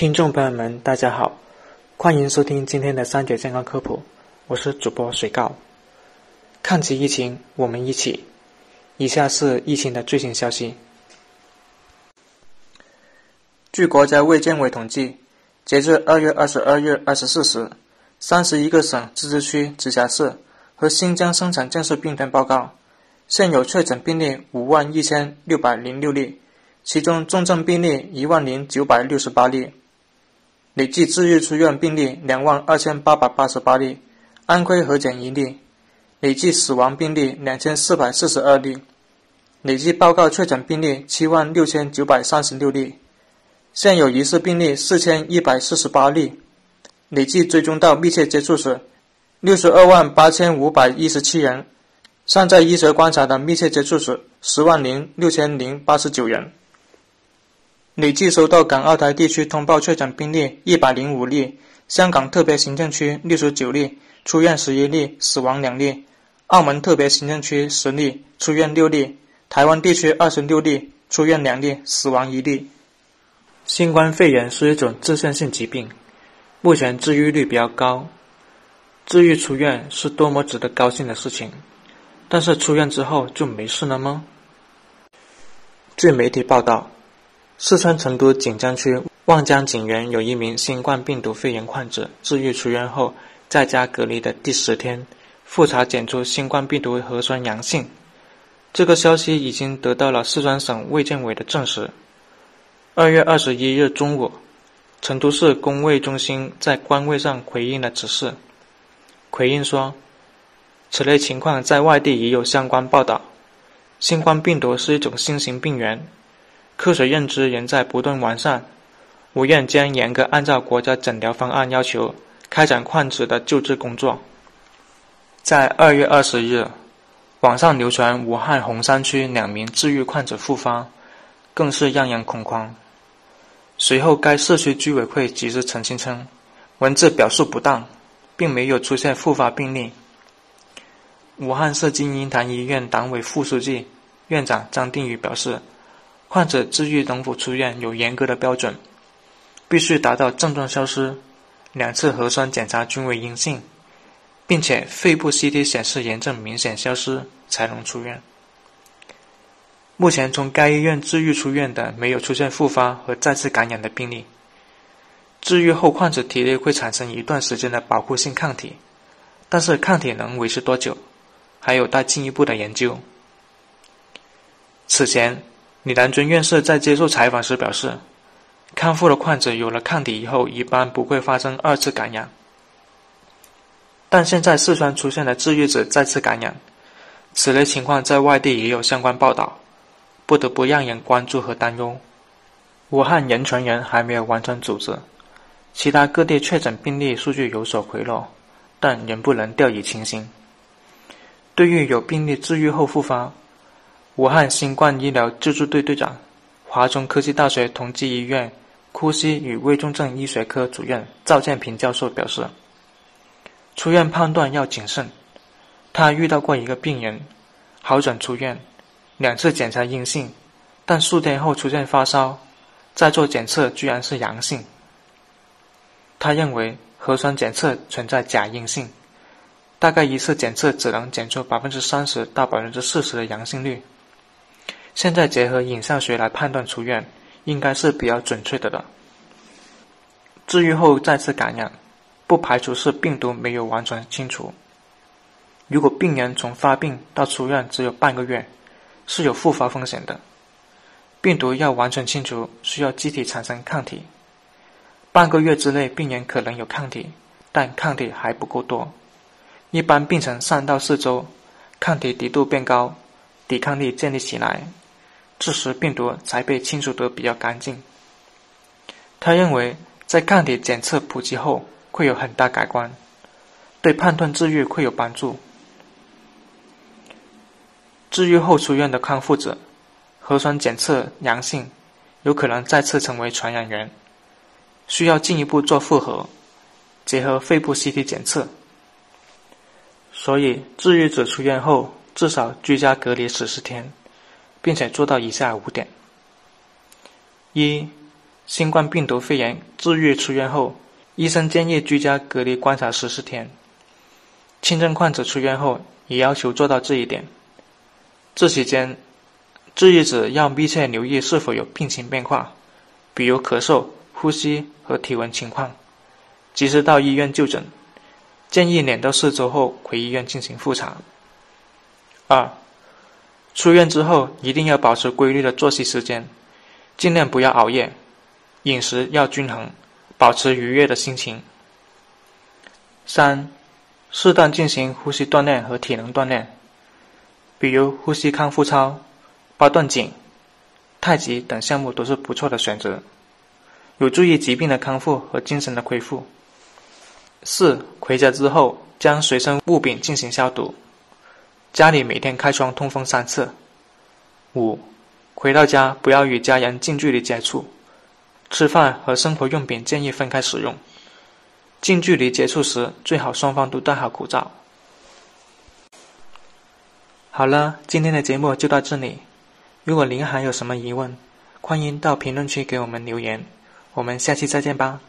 听众朋友们，大家好，欢迎收听今天的三九健康科普，我是主播水告。抗击疫情，我们一起。以下是疫情的最新消息。据国家卫健委统计，截至二月二十二日二十四时，三十一个省、自治区、直辖市和新疆生产建设兵团报告，现有确诊病例五万一千六百零六例，其中重症病例一万零九百六十八例，累计治愈出院病例两万二千八百八十八例，安徽核检一例，累计死亡病例两千四百四十二例。累计报告确诊病例七万六千九百三十六例，现有疑似病例四千一百四十八例，累计追踪到密切接触者六十二万八千五百一十七人，尚在医学观察的密切接触者十万零六千零八十九人。累计收到港澳台地区通报确诊病例一百零五例，香港特别行政区六十九例，出院十一例，死亡两例；澳门特别行政区十例，出院六例。台湾地区二十六例出院两例，死亡一例。新冠肺炎是一种自限性疾病，目前治愈率比较高，治愈出院是多么值得高兴的事情。但是出院之后就没事了吗？据媒体报道，四川成都锦江区望江景园有一名新冠病毒肺炎患者治愈出院后，在家隔离的第十天，复查检出新冠病毒核酸阳性。这个消息已经得到了四川省卫健委的证实。二月二十一日中午，成都市公卫中心在官位上回应了此事。回应说，此类情况在外地已有相关报道。新冠病毒是一种新型病原，科学认知仍在不断完善。我院将严格按照国家诊疗方案要求，开展患者的救治工作。在二月二十日。网上流传武汉洪山区两名治愈患者复发，更是让人恐慌。随后，该社区居委会及时澄清称，文字表述不当，并没有出现复发病例。武汉市金银潭医院党委副书记、院长张定宇表示，患者治愈能否出院有严格的标准，必须达到症状消失，两次核酸检查均为阴性。并且肺部 CT 显示炎症明显消失，才能出院。目前从该医院治愈出院的没有出现复发和再次感染的病例。治愈后患者体内会产生一段时间的保护性抗体，但是抗体能维持多久，还有待进一步的研究。此前，李南尊院士在接受采访时表示，康复的患者有了抗体以后，一般不会发生二次感染。但现在四川出现了治愈者再次感染，此类情况在外地也有相关报道，不得不让人关注和担忧。武汉人传人还没有完全组织，其他各地确诊病例数据有所回落，但仍不能掉以轻心。对于有病例治愈后复发，武汉新冠医疗救助队队长、华中科技大学同济医院呼吸与危重症医学科主任赵建平教授表示。出院判断要谨慎。他遇到过一个病人，好转出院，两次检查阴性，但数天后出现发烧，再做检测居然是阳性。他认为核酸检测存在假阴性，大概一次检测只能检出百分之三十到百分之四十的阳性率。现在结合影像学来判断出院，应该是比较准确的了。治愈后再次感染。不排除是病毒没有完全清除。如果病人从发病到出院只有半个月，是有复发风险的。病毒要完全清除，需要机体产生抗体。半个月之内，病人可能有抗体，但抗体还不够多。一般病程三到四周，抗体滴度变高，抵抗力建立起来，这时病毒才被清除得比较干净。他认为，在抗体检测普及后。会有很大改观，对判断治愈会有帮助。治愈后出院的康复者，核酸检测阳性，有可能再次成为传染源，需要进一步做复核，结合肺部 CT 检测。所以，治愈者出院后至少居家隔离十四天，并且做到以下五点：一、新冠病毒肺炎治愈出院后，医生建议居家隔离观察十四天。轻症患者出院后也要求做到这一点。这期间，治愈者要密切留意是否有病情变化，比如咳嗽、呼吸和体温情况，及时到医院就诊。建议两到四周后回医院进行复查。二，出院之后一定要保持规律的作息时间，尽量不要熬夜，饮食要均衡，保持愉悦的心情。三，适当进行呼吸锻炼和体能锻炼，比如呼吸康复操、八段锦、太极等项目都是不错的选择，有助于疾病的康复和精神的恢复。四回家之后，将随身物品进行消毒，家里每天开窗通风三次。五回到家不要与家人近距离接触，吃饭和生活用品建议分开使用。近距离接触时，最好双方都戴好口罩。好了，今天的节目就到这里。如果您还有什么疑问，欢迎到评论区给我们留言。我们下期再见吧。